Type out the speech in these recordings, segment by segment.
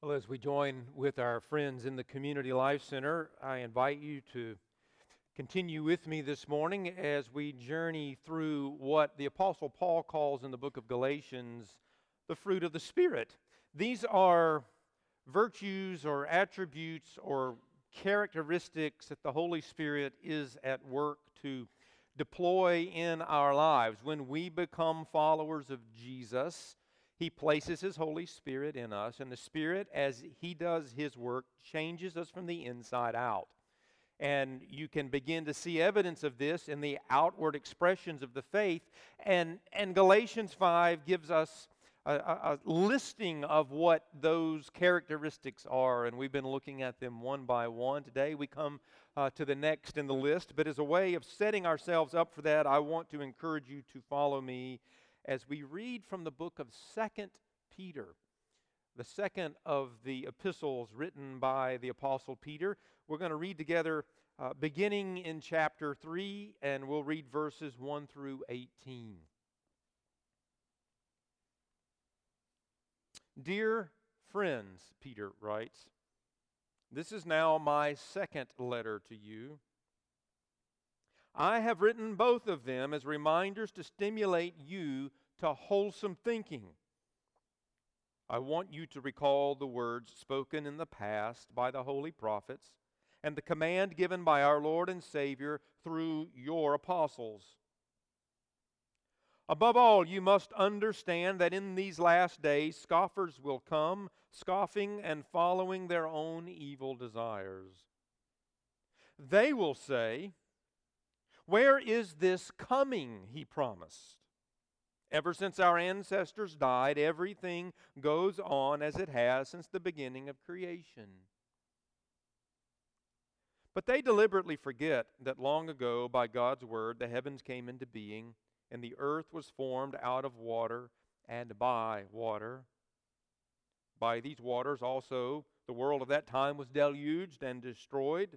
Well, as we join with our friends in the Community Life Center, I invite you to continue with me this morning as we journey through what the Apostle Paul calls in the book of Galatians the fruit of the Spirit. These are virtues or attributes or characteristics that the Holy Spirit is at work to deploy in our lives. When we become followers of Jesus, He places His Holy Spirit in us, and the Spirit, as He does His work, changes us from the inside out. And you can begin to see evidence of this in the outward expressions of the faith. And, and Galatians 5 gives us a, a, listing of what those characteristics are, and we've been looking at them one by one. Today we come uh, to the next in the list, but as a way of setting ourselves up for that, I want to encourage you to follow me as we read from the book of Second Peter, the second of the epistles written by the Apostle Peter. We're going to read together uh, beginning in chapter 3, and we'll read verses 1 through 18. Dear friends, Peter writes, this is now my second letter to you. I have written both of them as reminders to stimulate you to wholesome thinking. I want you to recall the words spoken in the past by the holy prophets and the command given by our Lord and Savior through your apostles. Above all, you must understand that in these last days scoffers will come, scoffing and following their own evil desires. They will say, Where is this coming he promised? Ever since our ancestors died, everything goes on as it has since the beginning of creation. But they deliberately forget that long ago, by God's word, the heavens came into being and the earth was formed out of water and by water. By these waters also the world of that time was deluged and destroyed.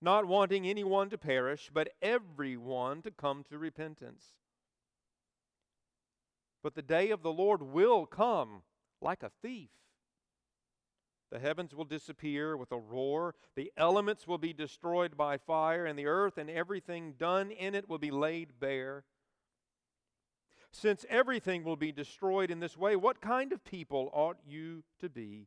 not wanting anyone to perish, but everyone to come to repentance. But the day of the Lord will come like a thief. The heavens will disappear with a roar, the elements will be destroyed by fire, and the earth and everything done in it will be laid bare. Since everything will be destroyed in this way, what kind of people ought you to be?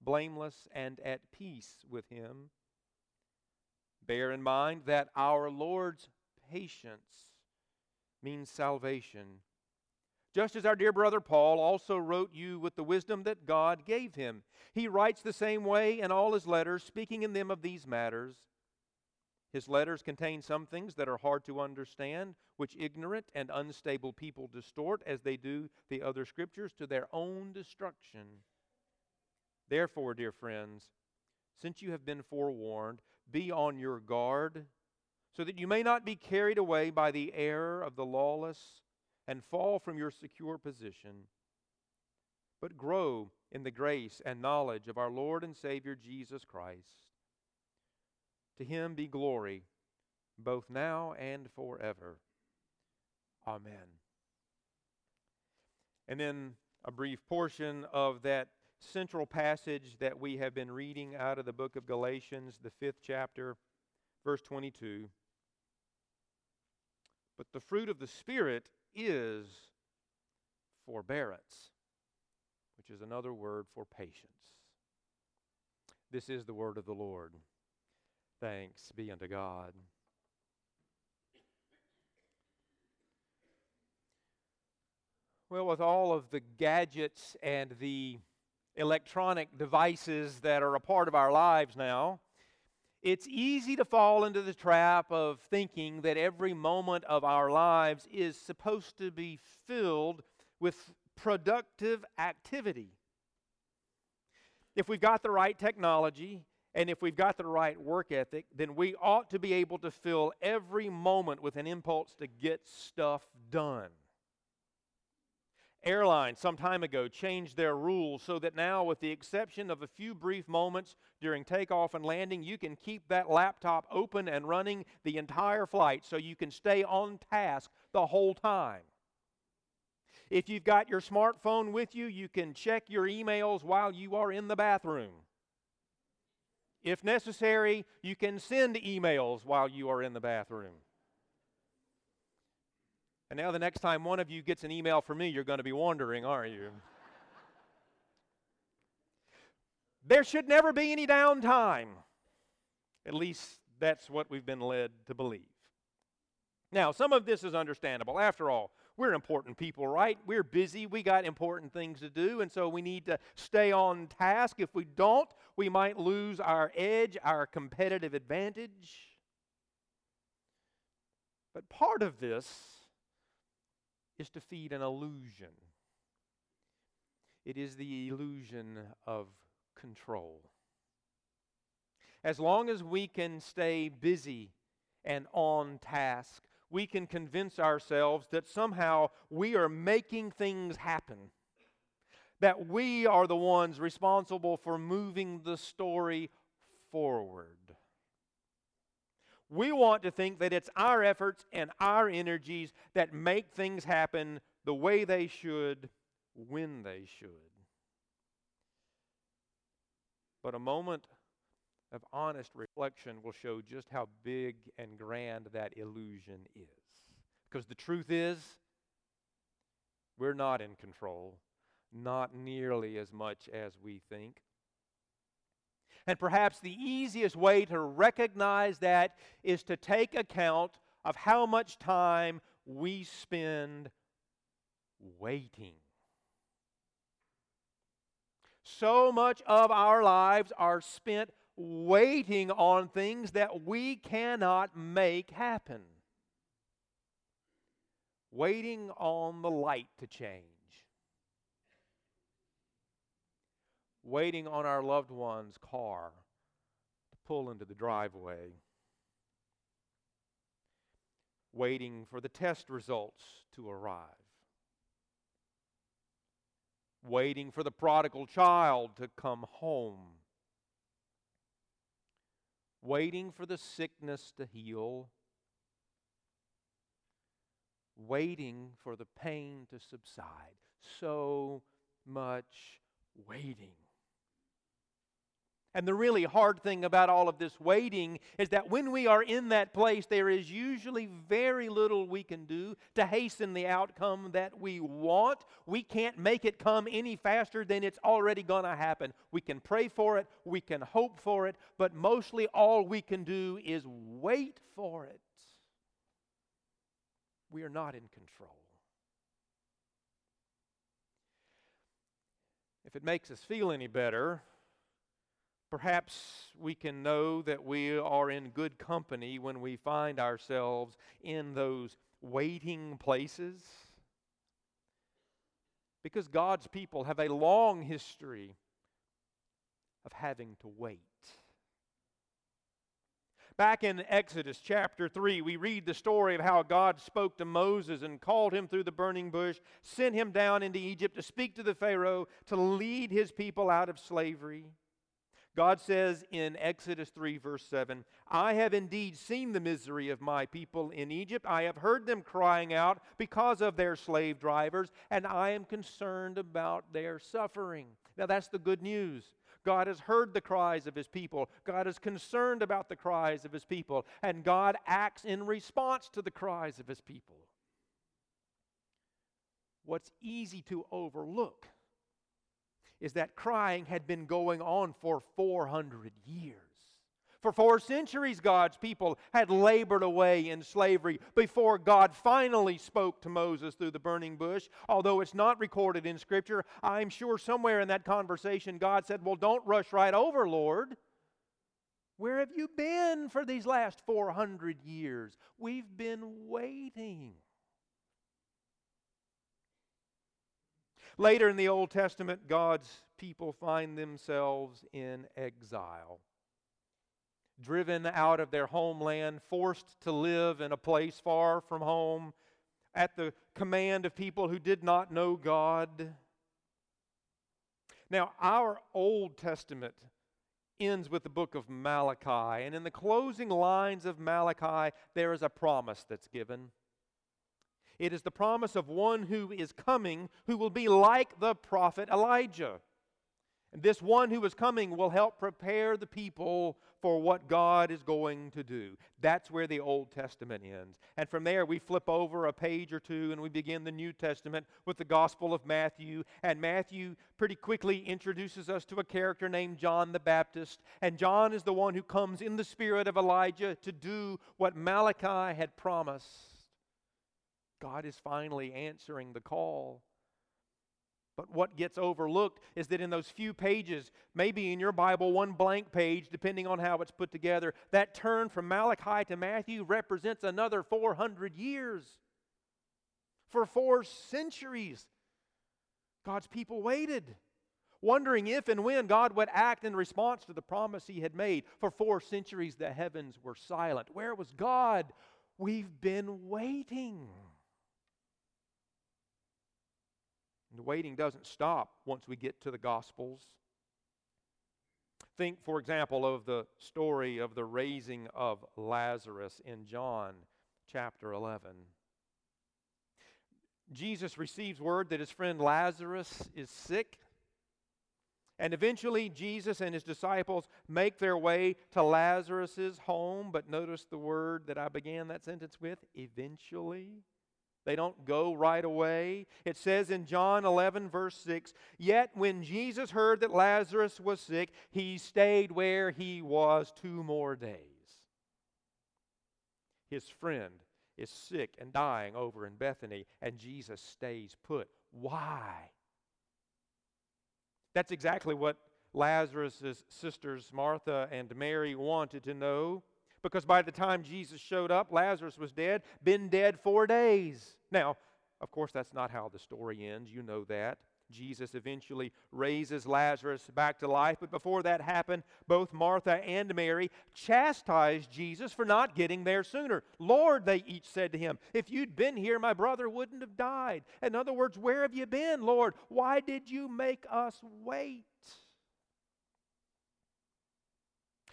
blameless, and at peace with him. Bear in mind that our Lord's patience means salvation just as our dear brother Paul also wrote you with the wisdom that God gave him. He writes the same way in all his letters, speaking in them of these matters. His letters contain some things that are hard to understand, which ignorant and unstable people distort, as they do the other scriptures, to their own destruction. Therefore, dear friends, since you have been forewarned, be on your guard, so that you may not be carried away by the error of the lawless and fall from your secure position, but grow in the grace and knowledge of our Lord and Savior Jesus Christ. To him be glory, both now and forever. Amen. And then a brief portion of that central passage that we have been reading out of the book of Galatians, the fifth chapter, verse 22. But the fruit of the Spirit is forbearance, which is another word for patience. This is the word of the Lord. Thanks be unto God. Well, with all of the gadgets and the electronic devices that are a part of our lives now, it's easy to fall into the trap of thinking that every moment of our lives is supposed to be filled with productive activity if we've got the right technology and if we've got the right work ethic, then we ought to be able to fill every moment with an impulse to get stuff done. Airlines, some time ago, changed their rules so that now, with the exception of a few brief moments during takeoff and landing, you can keep that laptop open and running the entire flight so you can stay on task the whole time. If you've got your smartphone with you, you can check your emails while you are in the bathroom. If necessary, you can send emails while you are in the bathroom. And now, the next time one of you gets an email from me, you're going to be wondering, aren't you? there should never be any downtime. At least that's what we've been led to believe. Now, some of this is understandable. After all, we're important people, right? We're busy. We got important things to do, and so we need to stay on task. If we don't, we might lose our edge, our competitive advantage. But part of this is to feed an illusion. It is the illusion of control. As long as we can stay busy and on task, we can convince ourselves that somehow we are making things happen, that we are the ones responsible for moving the story forward. We want to think that it's our efforts and our energies that make things happen the way they should, when they should. But a moment of honest reflection will show just how big and grand that illusion is. Because the truth is, we're not in control, not nearly as much as we think. And perhaps the easiest way to recognize that is to take account of how much time we spend waiting. So much of our lives are spent waiting on things that we cannot make happen. Waiting on the light to change. Waiting on our loved one's car to pull into the driveway. Waiting for the test results to arrive. Waiting for the prodigal child to come home waiting for the sickness to heal, waiting for the pain to subside. So much waiting. And the really hard thing about all of this waiting is that when we are in that place, there is usually very little we can do to hasten the outcome that we want. We can't make it come any faster than it's already going to happen. We can pray for it, we can hope for it, but mostly all we can do is wait for it. We are not in control. If it makes us feel any better, Perhaps we can know that we are in good company when we find ourselves in those waiting places. Because God's people have a long history of having to wait. Back in Exodus chapter 3, we read the story of how God spoke to Moses and called him through the burning bush, sent him down into Egypt to speak to the Pharaoh, to lead his people out of slavery. God says in Exodus 3, verse 7, I have indeed seen the misery of my people in Egypt. I have heard them crying out because of their slave drivers, and I am concerned about their suffering. Now, that's the good news. God has heard the cries of his people. God is concerned about the cries of his people, and God acts in response to the cries of his people. What's easy to overlook is that crying had been going on for 400 years. For four centuries, God's people had labored away in slavery before God finally spoke to Moses through the burning bush. Although it's not recorded in Scripture, I'm sure somewhere in that conversation God said, Well, don't rush right over, Lord. Where have you been for these last 400 years? We've been waiting. Later in the Old Testament, God's people find themselves in exile driven out of their homeland, forced to live in a place far from home, at the command of people who did not know God. Now, our Old Testament ends with the book of Malachi, and in the closing lines of Malachi, there is a promise that's given. It is the promise of one who is coming who will be like the prophet Elijah. And this one who is coming will help prepare the people for what God is going to do. That's where the Old Testament ends. And from there, we flip over a page or two and we begin the New Testament with the Gospel of Matthew. And Matthew pretty quickly introduces us to a character named John the Baptist. And John is the one who comes in the spirit of Elijah to do what Malachi had promised. God is finally answering the call. But what gets overlooked is that in those few pages, maybe in your Bible, one blank page, depending on how it's put together, that turn from Malachi to Matthew represents another 400 years. For four centuries, God's people waited, wondering if and when God would act in response to the promise He had made. For four centuries, the heavens were silent. Where was God? We've been waiting. The waiting doesn't stop once we get to the Gospels. Think, for example, of the story of the raising of Lazarus in John chapter 11. Jesus receives word that his friend Lazarus is sick. And eventually, Jesus and his disciples make their way to Lazarus' home. But notice the word that I began that sentence with eventually. They don't go right away. It says in John 11, verse 6 Yet when Jesus heard that Lazarus was sick, he stayed where he was two more days. His friend is sick and dying over in Bethany, and Jesus stays put. Why? That's exactly what Lazarus' sisters, Martha and Mary, wanted to know because by the time Jesus showed up, Lazarus was dead, been dead four days. Now, of course, that's not how the story ends. You know that. Jesus eventually raises Lazarus back to life. But before that happened, both Martha and Mary chastised Jesus for not getting there sooner. Lord, they each said to him, if you'd been here, my brother wouldn't have died. In other words, where have you been, Lord? Why did you make us wait?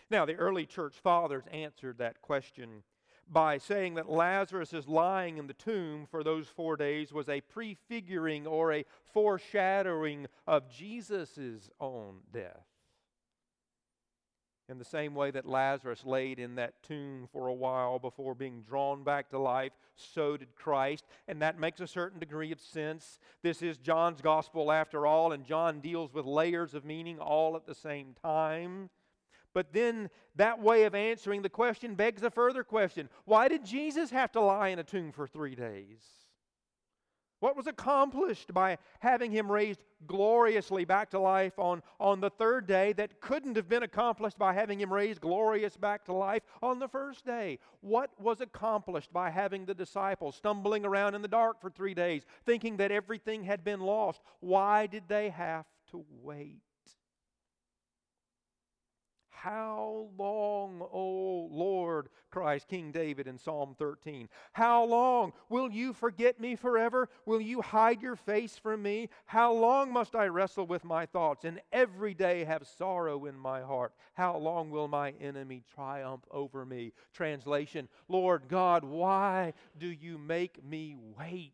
Now, the early church fathers answered that question by saying that Lazarus' lying in the tomb for those four days was a prefiguring or a foreshadowing of Jesus' own death. In the same way that Lazarus laid in that tomb for a while before being drawn back to life, so did Christ. And that makes a certain degree of sense. This is John's gospel after all, and John deals with layers of meaning all at the same time. But then that way of answering the question begs a further question Why did Jesus have to lie in a tomb for three days? What was accomplished by having him raised gloriously back to life on, on the third day that couldn't have been accomplished by having him raised glorious back to life on the first day? What was accomplished by having the disciples stumbling around in the dark for three days, thinking that everything had been lost? Why did they have to wait? How long, O Lord, cries King David in Psalm 13. How long will you forget me forever? Will you hide your face from me? How long must I wrestle with my thoughts and every day have sorrow in my heart? How long will my enemy triumph over me? Translation Lord God, why do you make me wait?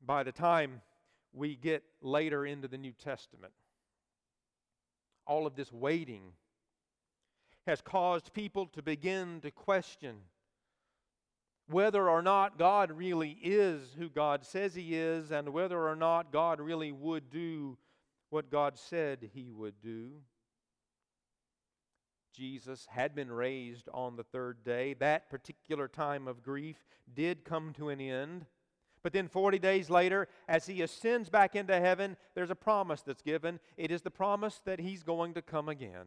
By the time we get later into the New Testament. All of this waiting has caused people to begin to question whether or not God really is who God says He is, and whether or not God really would do what God said He would do. Jesus had been raised on the third day. That particular time of grief did come to an end. But then 40 days later, as he ascends back into heaven, there's a promise that's given. It is the promise that he's going to come again.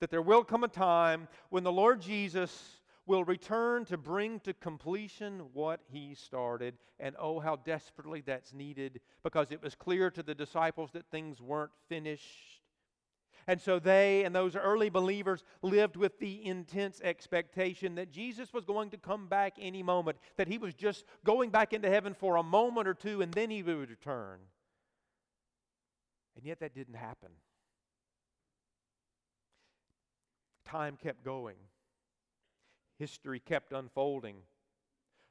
That there will come a time when the Lord Jesus will return to bring to completion what he started. And oh, how desperately that's needed because it was clear to the disciples that things weren't finished. And so they and those early believers lived with the intense expectation that Jesus was going to come back any moment, that he was just going back into heaven for a moment or two and then he would return. And yet that didn't happen. Time kept going, history kept unfolding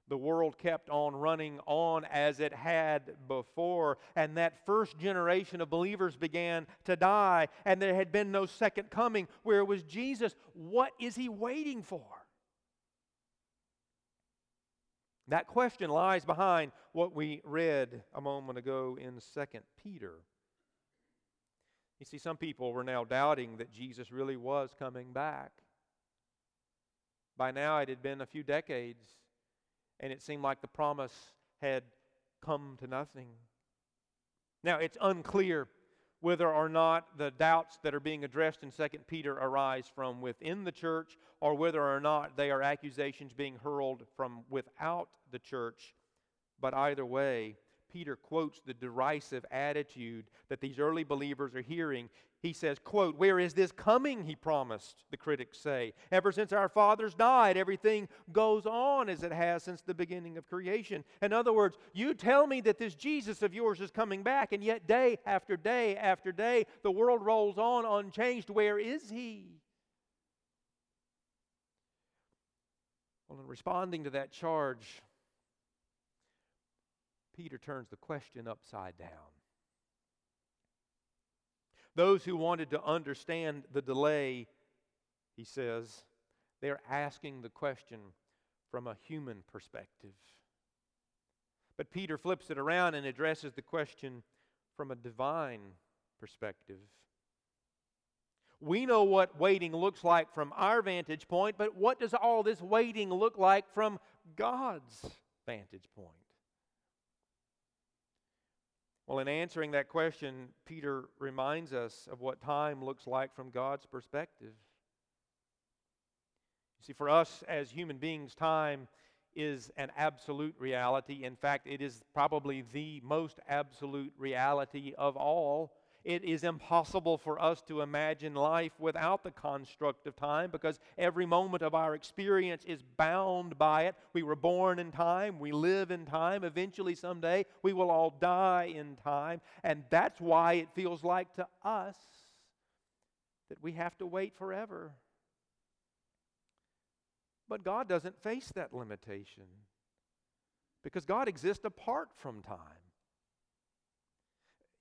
the world kept on running on as it had before. And that first generation of believers began to die, and there had been no second coming where it was Jesus. What is he waiting for? That question lies behind what we read a moment ago in 2 Peter. You see, some people were now doubting that Jesus really was coming back. By now, it had been a few decades and it seemed like the promise had come to nothing. Now, it's unclear whether or not the doubts that are being addressed in 2 Peter arise from within the church or whether or not they are accusations being hurled from without the church. But either way, Peter quotes the derisive attitude that these early believers are hearing. He says, quote, Where is this coming, he promised, the critics say. Ever since our fathers died, everything goes on as it has since the beginning of creation. In other words, you tell me that this Jesus of yours is coming back, and yet day after day after day, the world rolls on unchanged. Where is he? Well, in responding to that charge, Peter turns the question upside down. Those who wanted to understand the delay, he says, they're asking the question from a human perspective. But Peter flips it around and addresses the question from a divine perspective. We know what waiting looks like from our vantage point, but what does all this waiting look like from God's vantage point? Well, in answering that question, Peter reminds us of what time looks like from God's perspective. You see, for us as human beings, time is an absolute reality. In fact, it is probably the most absolute reality of all. It is impossible for us to imagine life without the construct of time because every moment of our experience is bound by it. We were born in time, we live in time. Eventually, someday, we will all die in time. And that's why it feels like to us that we have to wait forever. But God doesn't face that limitation because God exists apart from time.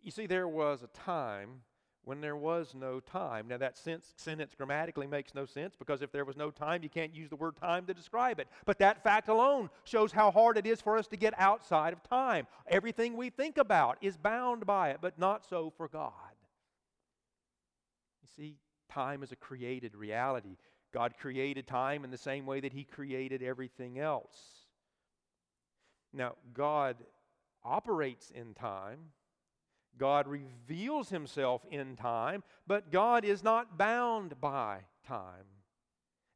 You see, there was a time when there was no time. Now, that sense, sentence grammatically makes no sense because if there was no time, you can't use the word time to describe it. But that fact alone shows how hard it is for us to get outside of time. Everything we think about is bound by it, but not so for God. You see, time is a created reality. God created time in the same way that He created everything else. Now, God operates in time God reveals himself in time, but God is not bound by time.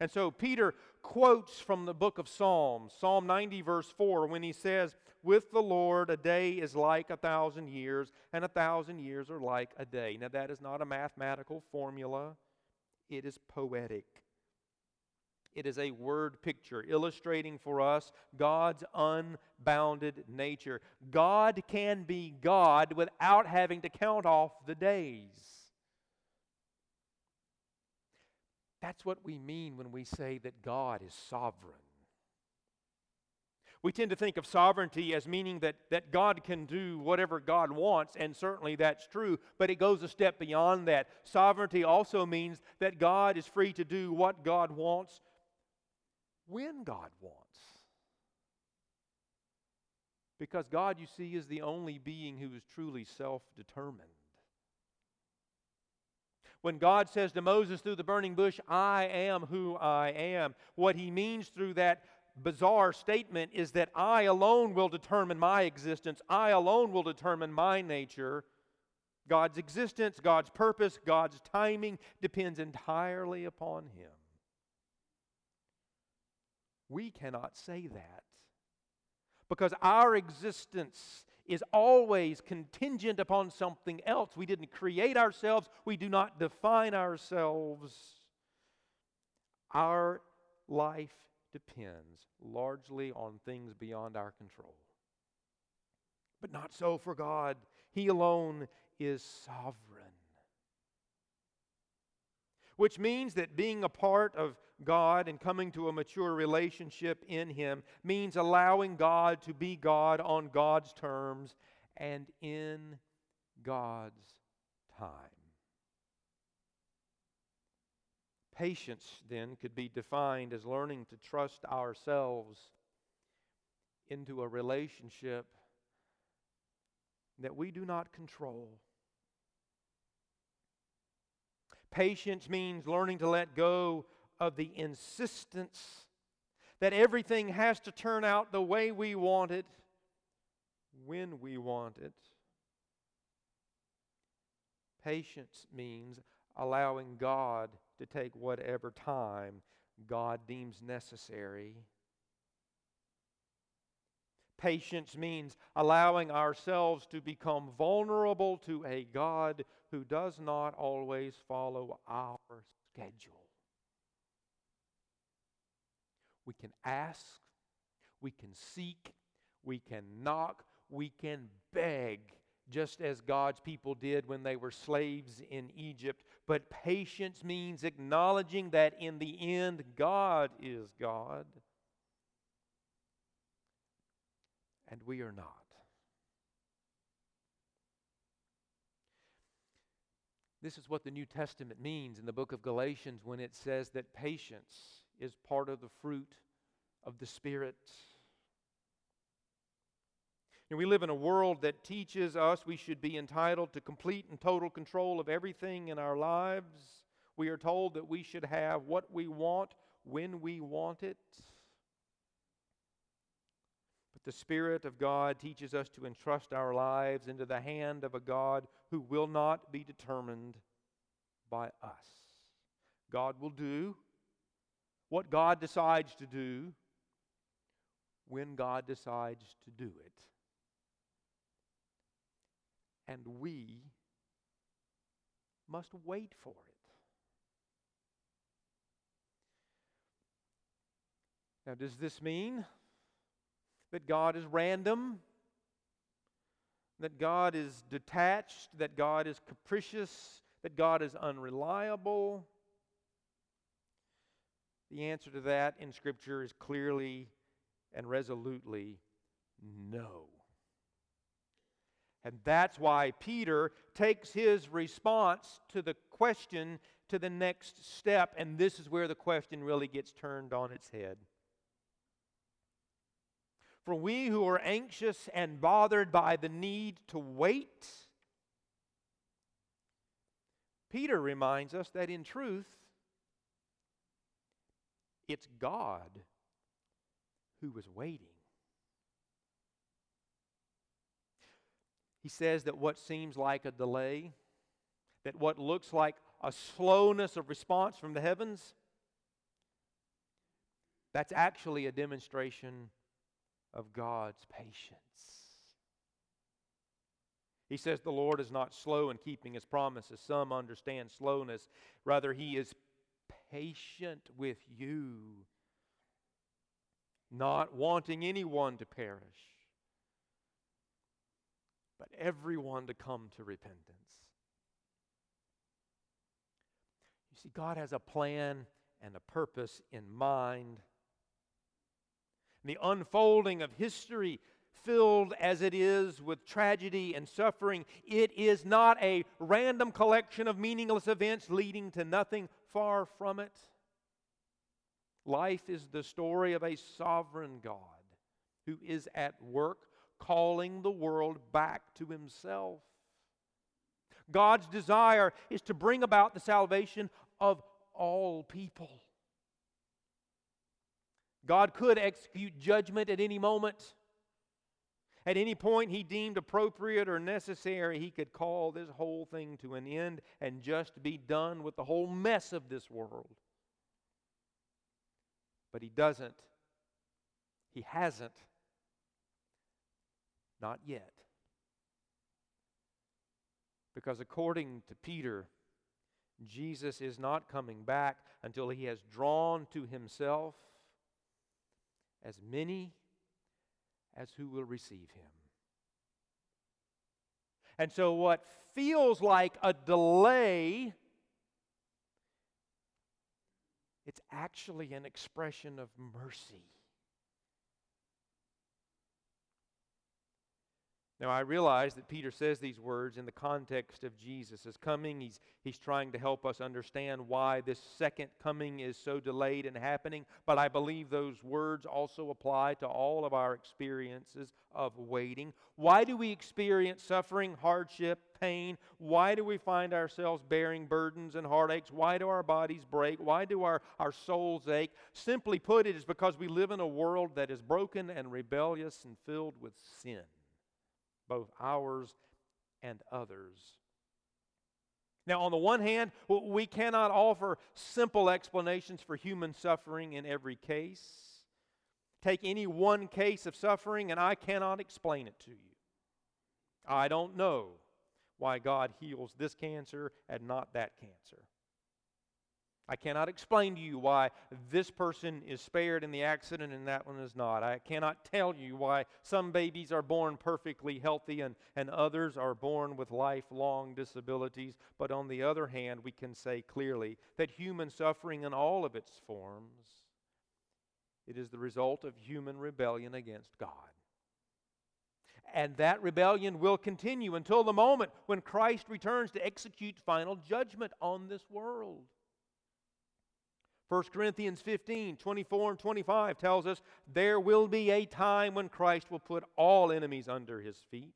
And so Peter quotes from the book of Psalms, Psalm 90, verse 4, when he says, With the Lord, a day is like a thousand years, and a thousand years are like a day. Now, that is not a mathematical formula, it is poetic. It is a word picture illustrating for us God's unbounded nature. God can be God without having to count off the days. That's what we mean when we say that God is sovereign. We tend to think of sovereignty as meaning that, that God can do whatever God wants, and certainly that's true, but it goes a step beyond that. Sovereignty also means that God is free to do what God wants when God wants. Because God, you see, is the only being who is truly self determined. When God says to Moses through the burning bush, I am who I am, what he means through that bizarre statement is that I alone will determine my existence, I alone will determine my nature. God's existence, God's purpose, God's timing depends entirely upon him. We cannot say that because our existence is always contingent upon something else. We didn't create ourselves, we do not define ourselves. Our life depends largely on things beyond our control. But not so for God. He alone is sovereign. Which means that being a part of God and coming to a mature relationship in Him means allowing God to be God on God's terms and in God's time. Patience, then, could be defined as learning to trust ourselves into a relationship that we do not control. Patience means learning to let go of the insistence that everything has to turn out the way we want it, when we want it. Patience means allowing God to take whatever time God deems necessary. Patience means allowing ourselves to become vulnerable to a God who does not always follow our schedule. We can ask, we can seek, we can knock, we can beg, just as God's people did when they were slaves in Egypt. But patience means acknowledging that in the end, God is God, and we are not. This is what the New Testament means in the book of Galatians when it says that patience is part of the fruit of the Spirit. And we live in a world that teaches us we should be entitled to complete and total control of everything in our lives. We are told that we should have what we want when we want it. But the Spirit of God teaches us to entrust our lives into the hand of a God who will not be determined by us. God will do what God decides to do when God decides to do it. And we must wait for it. Now, does this mean that God is random? That God is detached? That God is capricious? That God is unreliable? The answer to that in Scripture is clearly and resolutely no. And that's why Peter takes his response to the question to the next step, and this is where the question really gets turned on its head. For we who are anxious and bothered by the need to wait, Peter reminds us that in truth, it's God who was waiting. He says that what seems like a delay, that what looks like a slowness of response from the heavens, that's actually a demonstration of God's patience. He says the Lord is not slow in keeping his promises. Some understand slowness. Rather, he is patient with you, not wanting anyone to perish, but everyone to come to repentance. You see, God has a plan and a purpose in mind. The unfolding of history, filled as it is with tragedy and suffering, it is not a random collection of meaningless events leading to nothing Far from it. Life is the story of a sovereign God who is at work, calling the world back to Himself. God's desire is to bring about the salvation of all people. God could execute judgment at any moment. At any point he deemed appropriate or necessary, he could call this whole thing to an end and just be done with the whole mess of this world. But he doesn't. He hasn't. Not yet. Because according to Peter, Jesus is not coming back until he has drawn to himself as many as who will receive him. And so, what feels like a delay, it's actually an expression of mercy. Now, I realize that Peter says these words in the context of Jesus' coming. He's, he's trying to help us understand why this second coming is so delayed in happening. But I believe those words also apply to all of our experiences of waiting. Why do we experience suffering, hardship, pain? Why do we find ourselves bearing burdens and heartaches? Why do our bodies break? Why do our, our souls ache? Simply put, it is because we live in a world that is broken and rebellious and filled with sin both ours and others. Now, on the one hand, we cannot offer simple explanations for human suffering in every case. Take any one case of suffering, and I cannot explain it to you. I don't know why God heals this cancer and not that cancer. I cannot explain to you why this person is spared in the accident and that one is not. I cannot tell you why some babies are born perfectly healthy and, and others are born with lifelong disabilities. But on the other hand, we can say clearly that human suffering in all of its forms, it is the result of human rebellion against God. And that rebellion will continue until the moment when Christ returns to execute final judgment on this world. 1 Corinthians 15, 24 and 25 tells us there will be a time when Christ will put all enemies under his feet.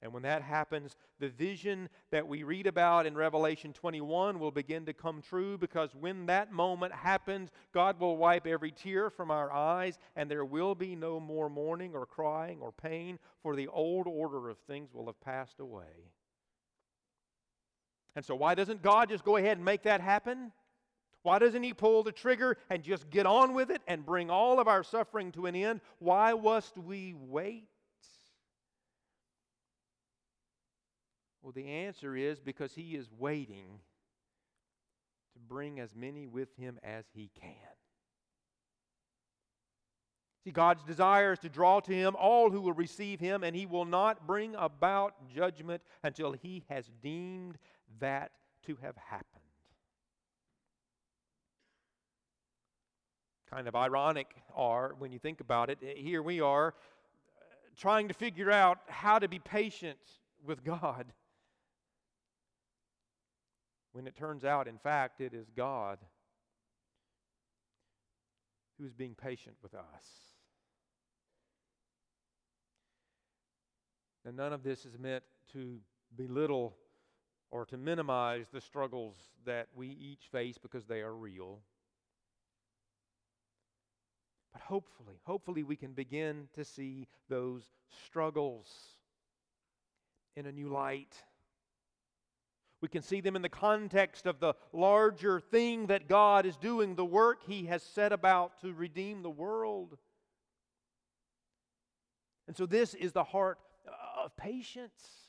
And when that happens, the vision that we read about in Revelation 21 will begin to come true because when that moment happens, God will wipe every tear from our eyes and there will be no more mourning or crying or pain, for the old order of things will have passed away. And so, why doesn't God just go ahead and make that happen? Why doesn't He pull the trigger and just get on with it and bring all of our suffering to an end? Why must we wait? Well, the answer is because He is waiting to bring as many with Him as He can. See, God's desire is to draw to Him all who will receive Him, and He will not bring about judgment until He has deemed that to have happened. Kind of ironic are when you think about it. Here we are uh, trying to figure out how to be patient with God. When it turns out, in fact, it is God who is being patient with us. And none of this is meant to belittle or to minimize the struggles that we each face because they are real. But hopefully, hopefully, we can begin to see those struggles in a new light. We can see them in the context of the larger thing that God is doing, the work He has set about to redeem the world. And so, this is the heart of patience.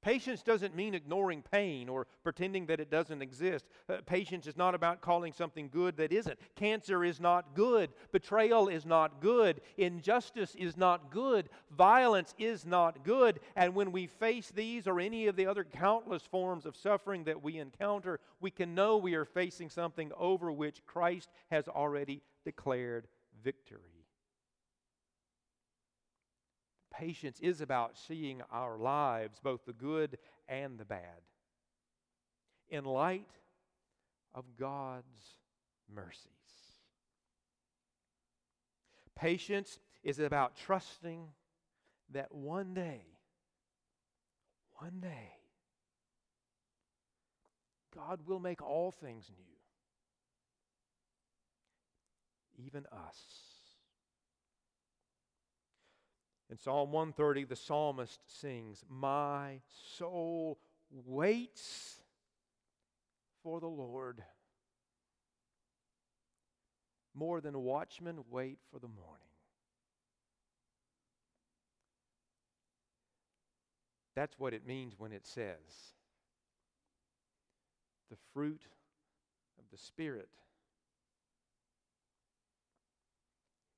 Patience doesn't mean ignoring pain or pretending that it doesn't exist. Uh, patience is not about calling something good that isn't. Cancer is not good. Betrayal is not good. Injustice is not good. Violence is not good. And when we face these or any of the other countless forms of suffering that we encounter, we can know we are facing something over which Christ has already declared victory. Patience is about seeing our lives, both the good and the bad, in light of God's mercies. Patience is about trusting that one day, one day, God will make all things new, even us. In Psalm 130, the psalmist sings, My soul waits for the Lord more than watchmen wait for the morning. That's what it means when it says, the fruit of the Spirit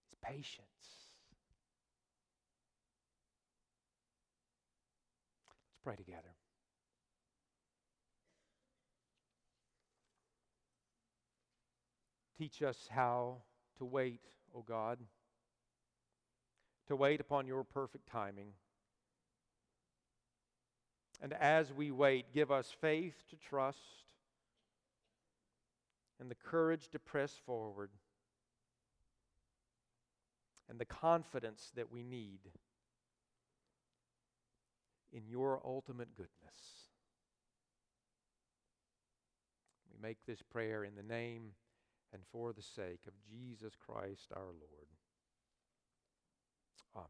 is patience. Pray together. Teach us how to wait, O God, to wait upon your perfect timing. And as we wait, give us faith to trust and the courage to press forward and the confidence that we need in your ultimate goodness. We make this prayer in the name and for the sake of Jesus Christ our Lord. Amen.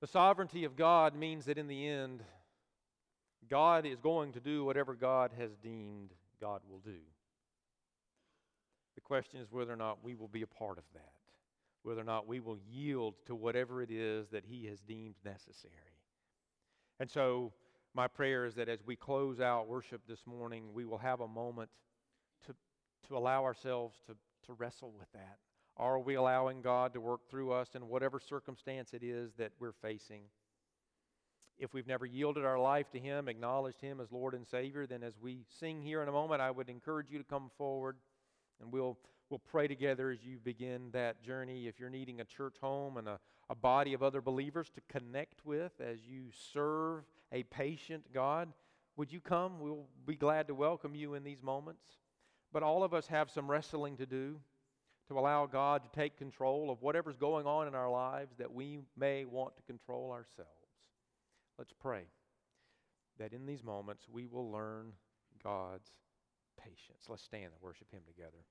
The sovereignty of God means that in the end, God is going to do whatever God has deemed God will do. Question is whether or not we will be a part of that, whether or not we will yield to whatever it is that He has deemed necessary. And so, my prayer is that as we close out worship this morning, we will have a moment to, to allow ourselves to, to wrestle with that. Are we allowing God to work through us in whatever circumstance it is that we're facing? If we've never yielded our life to Him, acknowledged Him as Lord and Savior, then as we sing here in a moment, I would encourage you to come forward and we'll, we'll pray together as you begin that journey. If you're needing a church home and a, a body of other believers to connect with as you serve a patient God, would you come? We'll be glad to welcome you in these moments. But all of us have some wrestling to do to allow God to take control of whatever's going on in our lives that we may want to control ourselves. Let's pray that in these moments we will learn God's patience. Let's stand and worship Him together.